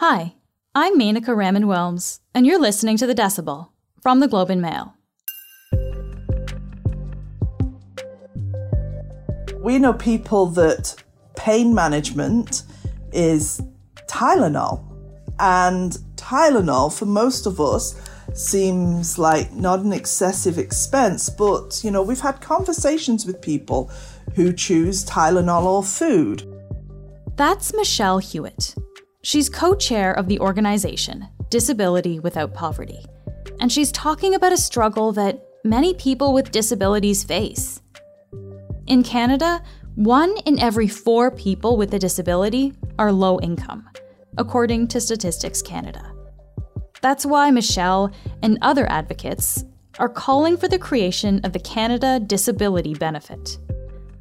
Hi, I'm Menaka Raman Wilms, and you're listening to The Decibel from the Globe and Mail. We know people that pain management is Tylenol. And Tylenol, for most of us, seems like not an excessive expense, but you know, we've had conversations with people who choose Tylenol or food. That's Michelle Hewitt. She's co chair of the organization Disability Without Poverty, and she's talking about a struggle that many people with disabilities face. In Canada, one in every four people with a disability are low income, according to Statistics Canada. That's why Michelle and other advocates are calling for the creation of the Canada Disability Benefit.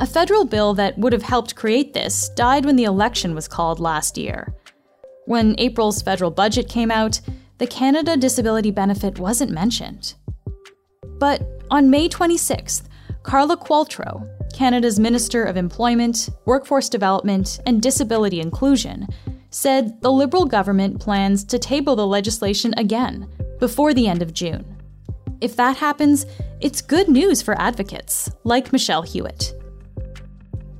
A federal bill that would have helped create this died when the election was called last year. When April's federal budget came out, the Canada Disability Benefit wasn't mentioned. But on May 26th, Carla Qualtrough, Canada's Minister of Employment, Workforce Development, and Disability Inclusion, said the Liberal government plans to table the legislation again before the end of June. If that happens, it's good news for advocates like Michelle Hewitt.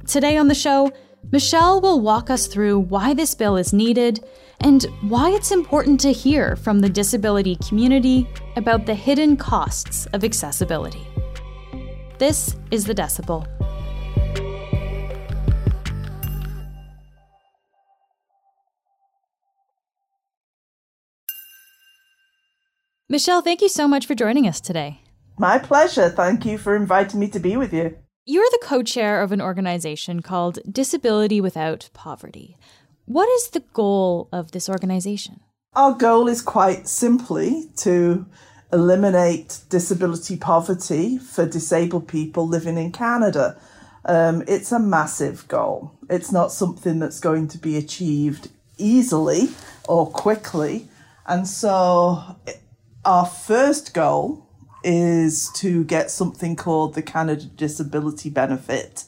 Today on the show, Michelle will walk us through why this bill is needed and why it's important to hear from the disability community about the hidden costs of accessibility. This is The Decibel. Michelle, thank you so much for joining us today. My pleasure. Thank you for inviting me to be with you. You're the co chair of an organization called Disability Without Poverty. What is the goal of this organization? Our goal is quite simply to eliminate disability poverty for disabled people living in Canada. Um, it's a massive goal. It's not something that's going to be achieved easily or quickly. And so our first goal is to get something called the Canada Disability Benefit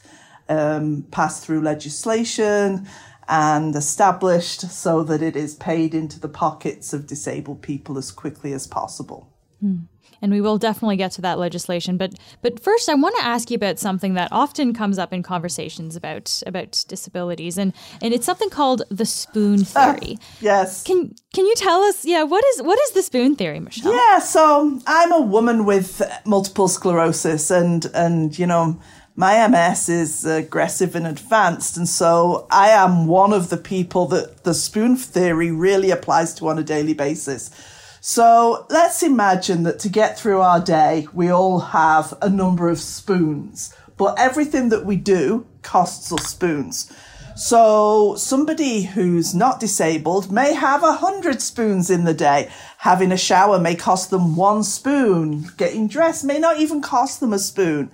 um, passed through legislation and established so that it is paid into the pockets of disabled people as quickly as possible. Hmm and we will definitely get to that legislation. But but first, I want to ask you about something that often comes up in conversations about about disabilities, and and it's something called the spoon ah, theory. Uh, yes. Can can you tell us? Yeah, what is what is the spoon theory, Michelle? Yeah. So I'm a woman with multiple sclerosis, and and you know my MS is aggressive and advanced. And so I am one of the people that the spoon theory really applies to on a daily basis. So let's imagine that to get through our day, we all have a number of spoons, but everything that we do costs us spoons. So somebody who's not disabled may have a hundred spoons in the day. Having a shower may cost them one spoon. Getting dressed may not even cost them a spoon.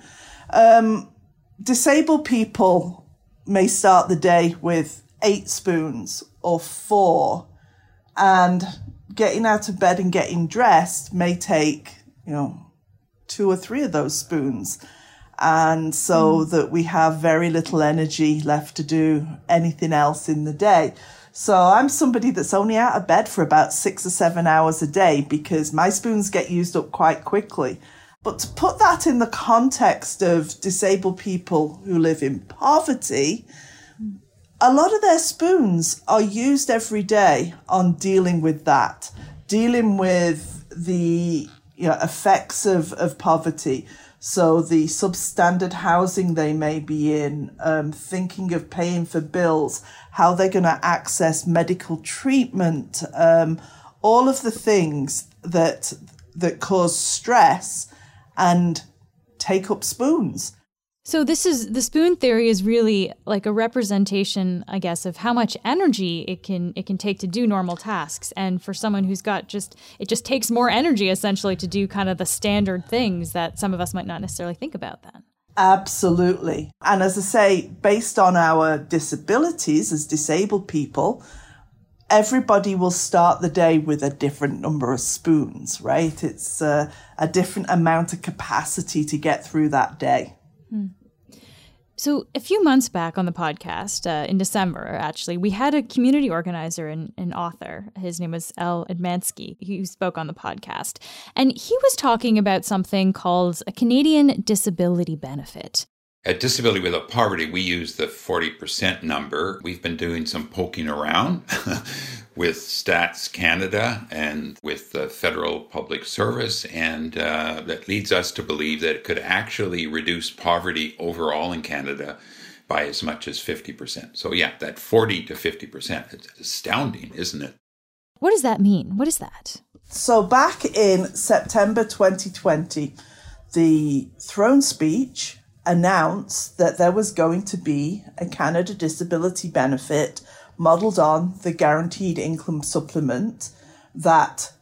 Um, disabled people may start the day with eight spoons or four. And getting out of bed and getting dressed may take, you know, two or three of those spoons. And so mm. that we have very little energy left to do anything else in the day. So I'm somebody that's only out of bed for about six or seven hours a day because my spoons get used up quite quickly. But to put that in the context of disabled people who live in poverty, a lot of their spoons are used every day on dealing with that, dealing with the you know, effects of, of poverty. So the substandard housing they may be in, um, thinking of paying for bills, how they're going to access medical treatment, um, all of the things that that cause stress and take up spoons. So this is the spoon theory is really like a representation, I guess, of how much energy it can it can take to do normal tasks. And for someone who's got just it just takes more energy essentially to do kind of the standard things that some of us might not necessarily think about then. Absolutely. And as I say, based on our disabilities as disabled people, everybody will start the day with a different number of spoons, right? It's a, a different amount of capacity to get through that day. Hmm. So, a few months back on the podcast, uh, in December, actually, we had a community organizer and, and author. His name was Al Etmanski, who spoke on the podcast. And he was talking about something called a Canadian disability benefit. At Disability Without Poverty, we use the 40% number. We've been doing some poking around with Stats Canada and with the Federal Public Service, and uh, that leads us to believe that it could actually reduce poverty overall in Canada by as much as 50%. So, yeah, that 40 to 50%, it's astounding, isn't it? What does that mean? What is that? So, back in September 2020, the throne speech announced that there was going to be a Canada disability benefit modelled on the guaranteed income supplement that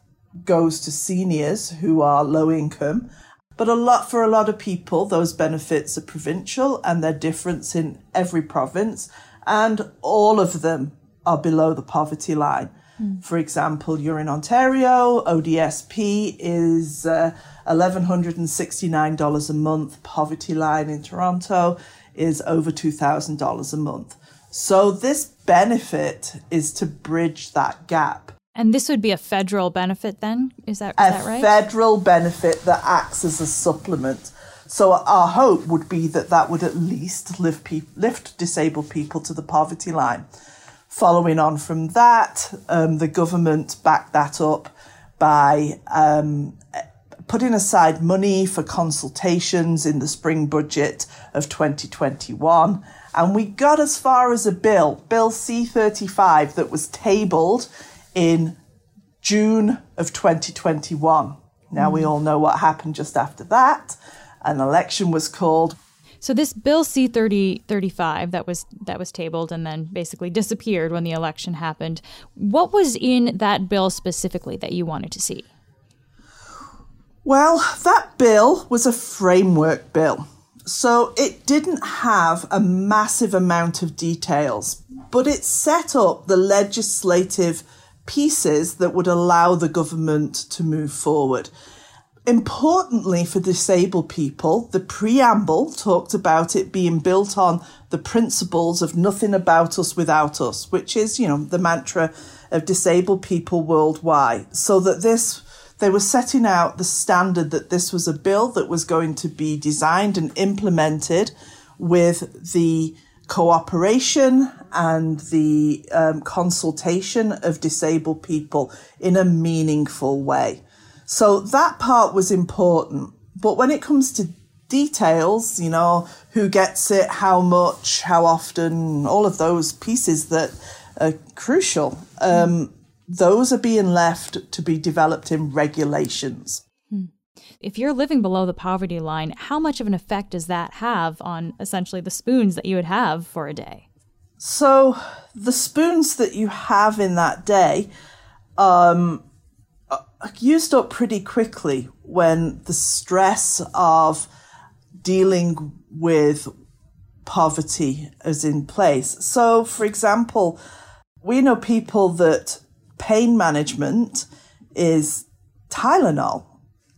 goes to seniors who are low income. But a lot for a lot of people, those benefits are provincial and they're different in every province, and all of them are below the poverty line. Mm. For example, you're in Ontario, ODSP is uh, $1,169 a month. Poverty line in Toronto is over $2,000 a month. So this benefit is to bridge that gap. And this would be a federal benefit then? Is that, is a that right? A federal benefit that acts as a supplement. So our hope would be that that would at least lift, pe- lift disabled people to the poverty line. Following on from that, um, the government backed that up by um, putting aside money for consultations in the spring budget of 2021. And we got as far as a bill, Bill C35, that was tabled in June of 2021. Now, we all know what happened just after that. An election was called. So this bill C thirty thirty five that was that was tabled and then basically disappeared when the election happened. What was in that bill specifically that you wanted to see? Well, that bill was a framework bill. So it didn't have a massive amount of details, but it set up the legislative pieces that would allow the government to move forward. Importantly for disabled people, the preamble talked about it being built on the principles of nothing about us without us, which is, you know, the mantra of disabled people worldwide. So that this, they were setting out the standard that this was a bill that was going to be designed and implemented with the cooperation and the um, consultation of disabled people in a meaningful way. So that part was important. But when it comes to details, you know, who gets it, how much, how often, all of those pieces that are crucial, um, those are being left to be developed in regulations. Hmm. If you're living below the poverty line, how much of an effect does that have on essentially the spoons that you would have for a day? So, the spoons that you have in that day, um, used up pretty quickly when the stress of dealing with poverty is in place. So, for example, we know people that pain management is Tylenol.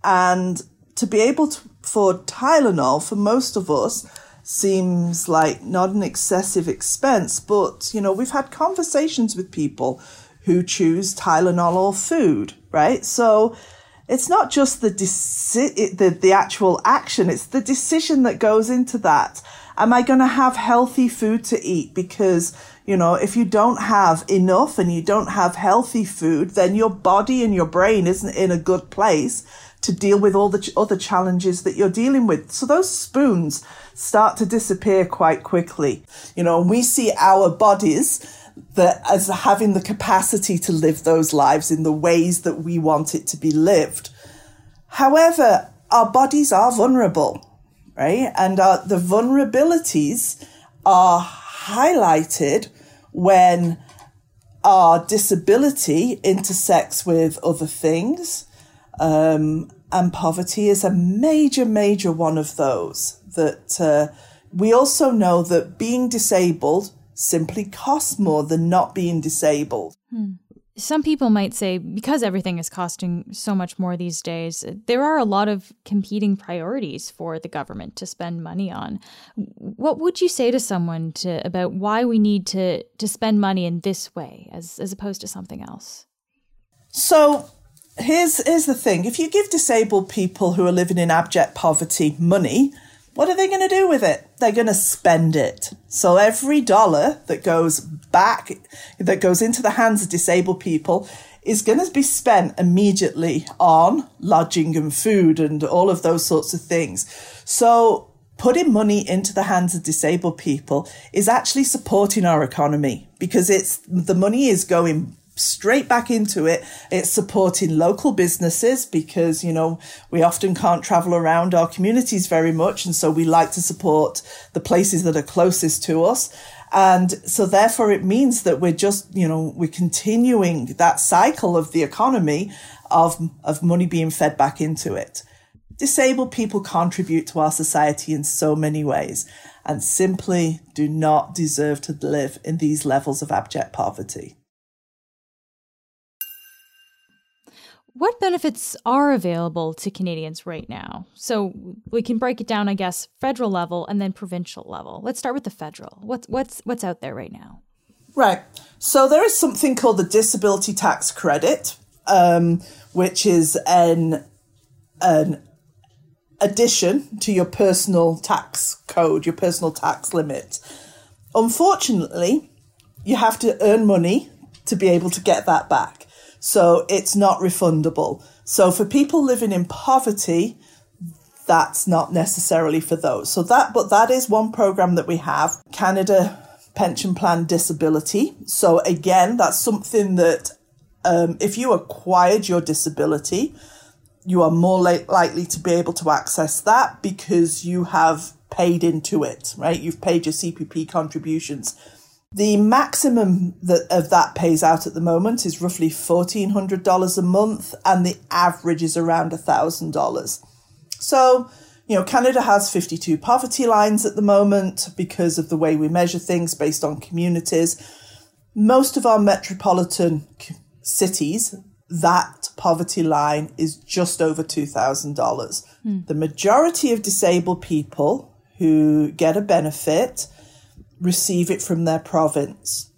And to be able to afford Tylenol for most of us seems like not an excessive expense, but you know, we've had conversations with people who choose Tylenol or food, right? So it's not just the, deci- the, the actual action, it's the decision that goes into that. Am I going to have healthy food to eat? Because, you know, if you don't have enough and you don't have healthy food, then your body and your brain isn't in a good place to deal with all the ch- other challenges that you're dealing with. So those spoons start to disappear quite quickly. You know, we see our bodies that as having the capacity to live those lives in the ways that we want it to be lived. However, our bodies are vulnerable, right? And uh, the vulnerabilities are highlighted when our disability intersects with other things. Um, and poverty is a major, major one of those. That uh, we also know that being disabled simply costs more than not being disabled. Hmm. Some people might say because everything is costing so much more these days, there are a lot of competing priorities for the government to spend money on. What would you say to someone to about why we need to to spend money in this way as as opposed to something else? So here's here's the thing. If you give disabled people who are living in abject poverty money, what are they going to do with it? They're going to spend it. So every dollar that goes back, that goes into the hands of disabled people is going to be spent immediately on lodging and food and all of those sorts of things. So putting money into the hands of disabled people is actually supporting our economy because it's the money is going straight back into it. It's supporting local businesses because, you know, we often can't travel around our communities very much. And so we like to support the places that are closest to us. And so therefore it means that we're just, you know, we're continuing that cycle of the economy of, of money being fed back into it. Disabled people contribute to our society in so many ways and simply do not deserve to live in these levels of abject poverty. What benefits are available to Canadians right now? So we can break it down, I guess, federal level and then provincial level. Let's start with the federal. What's what's what's out there right now? Right. So there is something called the disability tax credit, um, which is an an addition to your personal tax code, your personal tax limit. Unfortunately, you have to earn money to be able to get that back. So it's not refundable. So for people living in poverty, that's not necessarily for those. So that, but that is one program that we have, Canada Pension Plan Disability. So again, that's something that um, if you acquired your disability, you are more li- likely to be able to access that because you have paid into it, right? You've paid your CPP contributions. The maximum that of that pays out at the moment is roughly fourteen hundred dollars a month, and the average is around thousand dollars. So, you know, Canada has fifty-two poverty lines at the moment because of the way we measure things based on communities. Most of our metropolitan cities, that poverty line is just over two thousand dollars. Mm. The majority of disabled people who get a benefit receive it from their province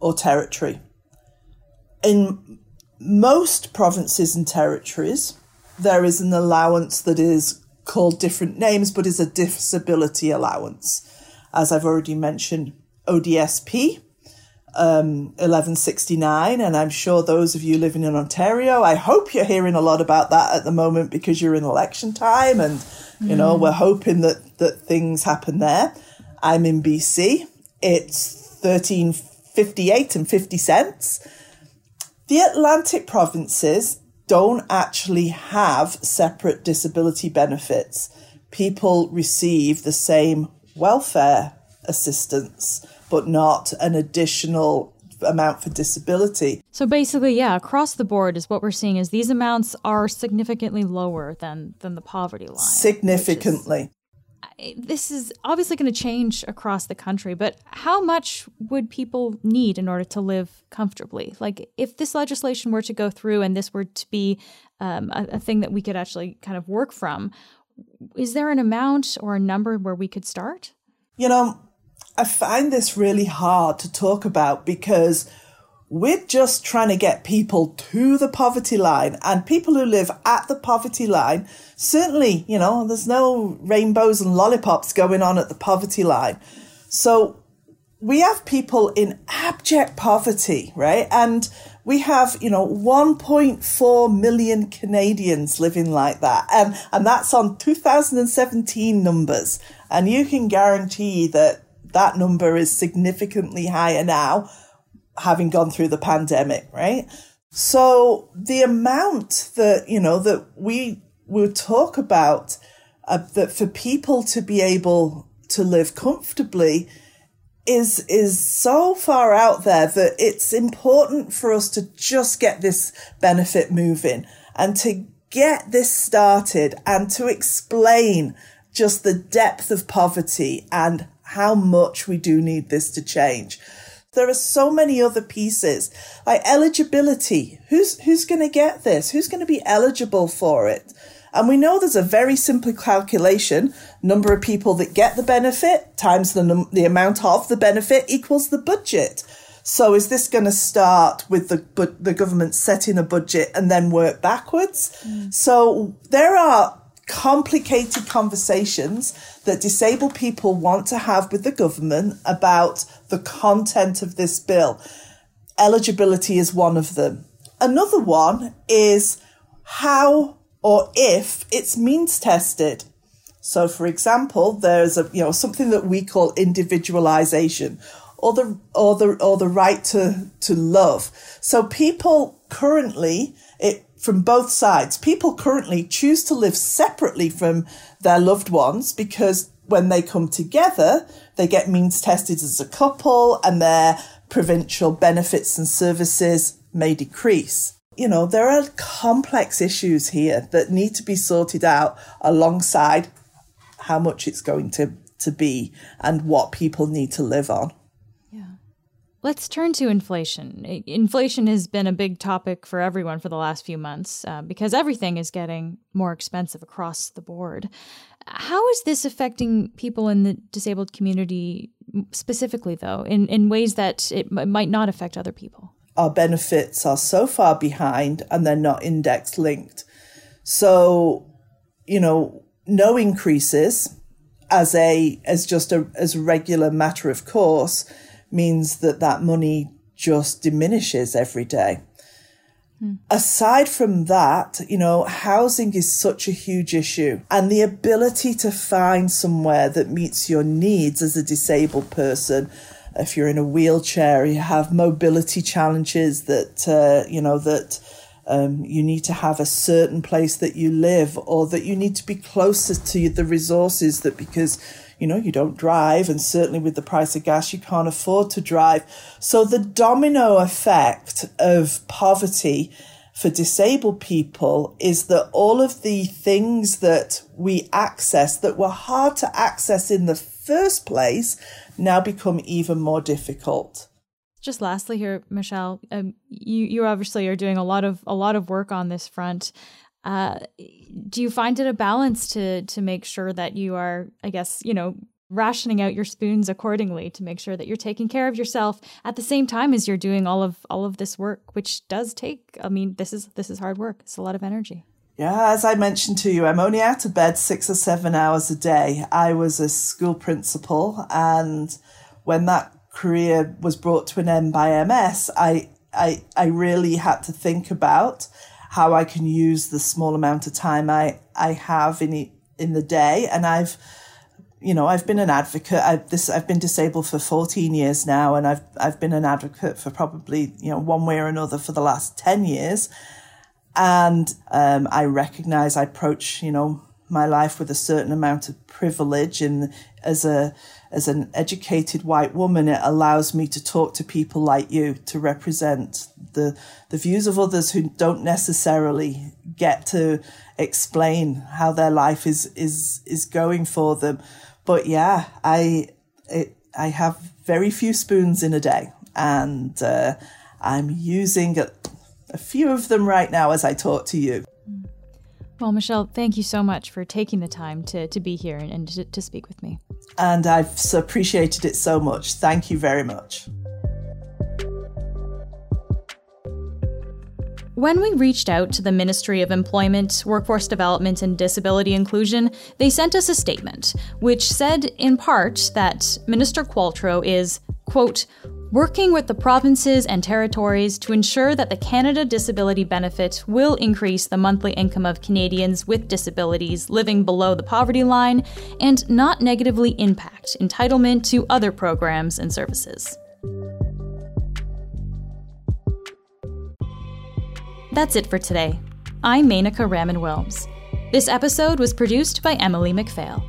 or territory. In most provinces and territories, there is an allowance that is called different names, but is a disability allowance. As I've already mentioned, ODSP, um, 1169, and I'm sure those of you living in Ontario, I hope you're hearing a lot about that at the moment because you're in election time, and you know mm. we're hoping that that things happen there. I'm in BC. It's 1358 and 50 cents. The Atlantic provinces don't actually have separate disability benefits. People receive the same welfare assistance, but not an additional amount for disability. So basically, yeah, across the board is what we're seeing is these amounts are significantly lower than than the poverty line. Significantly this is obviously going to change across the country, but how much would people need in order to live comfortably? Like, if this legislation were to go through and this were to be um, a, a thing that we could actually kind of work from, is there an amount or a number where we could start? You know, I find this really hard to talk about because we're just trying to get people to the poverty line and people who live at the poverty line. Certainly, you know, there's no rainbows and lollipops going on at the poverty line. So we have people in abject poverty, right? And we have, you know, 1.4 million Canadians living like that. And, and that's on 2017 numbers. And you can guarantee that that number is significantly higher now having gone through the pandemic, right? So the amount that, you know, that we will talk about uh, that for people to be able to live comfortably is is so far out there that it's important for us to just get this benefit moving and to get this started and to explain just the depth of poverty and how much we do need this to change. There are so many other pieces like eligibility. Who's, who's going to get this? Who's going to be eligible for it? And we know there's a very simple calculation. Number of people that get the benefit times the, num- the amount of the benefit equals the budget. So is this going to start with the bu- the government setting a budget and then work backwards? Mm. So there are complicated conversations that disabled people want to have with the government about the content of this bill. Eligibility is one of them. Another one is how or if it's means tested. So, for example, there's a you know something that we call individualization, or the or the or the right to to love. So, people currently it from both sides. People currently choose to live separately from their loved ones because when they come together, they get means tested as a couple, and their provincial benefits and services may decrease you know, there are complex issues here that need to be sorted out alongside how much it's going to, to be and what people need to live on. Let's turn to inflation. Inflation has been a big topic for everyone for the last few months uh, because everything is getting more expensive across the board. How is this affecting people in the disabled community specifically, though, in, in ways that it might not affect other people? our benefits are so far behind and they're not index linked. So, you know, no increases as a as just a as a regular matter of course means that that money just diminishes every day. Hmm. Aside from that, you know, housing is such a huge issue and the ability to find somewhere that meets your needs as a disabled person if you're in a wheelchair, you have mobility challenges that, uh, you know, that um, you need to have a certain place that you live or that you need to be closer to the resources that because, you know, you don't drive and certainly with the price of gas, you can't afford to drive. So the domino effect of poverty for disabled people is that all of the things that we access that were hard to access in the first place now become even more difficult. Just lastly here, Michelle, um, you you obviously are doing a lot of a lot of work on this front. Uh, do you find it a balance to to make sure that you are, I guess, you know, rationing out your spoons accordingly to make sure that you're taking care of yourself at the same time as you're doing all of all of this work, which does take. I mean, this is this is hard work. It's a lot of energy. Yeah, as I mentioned to you, I'm only out of bed six or seven hours a day. I was a school principal, and when that career was brought to an end by MS, I, I, I really had to think about how I can use the small amount of time I, I have in in the day. And I've, you know, I've been an advocate. I've this I've been disabled for 14 years now, and I've I've been an advocate for probably you know one way or another for the last 10 years. And um, I recognize I approach, you know, my life with a certain amount of privilege. And as a, as an educated white woman, it allows me to talk to people like you to represent the, the views of others who don't necessarily get to explain how their life is, is, is going for them. But yeah, I, it, I have very few spoons in a day and, uh, I'm using a few of them right now as I talk to you. Well, Michelle, thank you so much for taking the time to, to be here and, and to, to speak with me. And I've appreciated it so much. Thank you very much. When we reached out to the Ministry of Employment, Workforce Development and Disability Inclusion, they sent us a statement which said, in part, that Minister Qualtrough is, quote, working with the provinces and territories to ensure that the Canada Disability Benefit will increase the monthly income of Canadians with disabilities living below the poverty line and not negatively impact entitlement to other programs and services. That's it for today. I'm Menaka Raman Wilms. This episode was produced by Emily McPhail.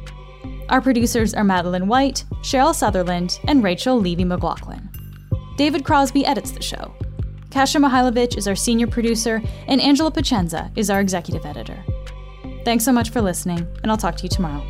Our producers are Madeline White, Cheryl Sutherland, and Rachel Levy McLaughlin. David Crosby edits the show. Kasia Mihailovic is our senior producer, and Angela Pacienza is our executive editor. Thanks so much for listening, and I'll talk to you tomorrow.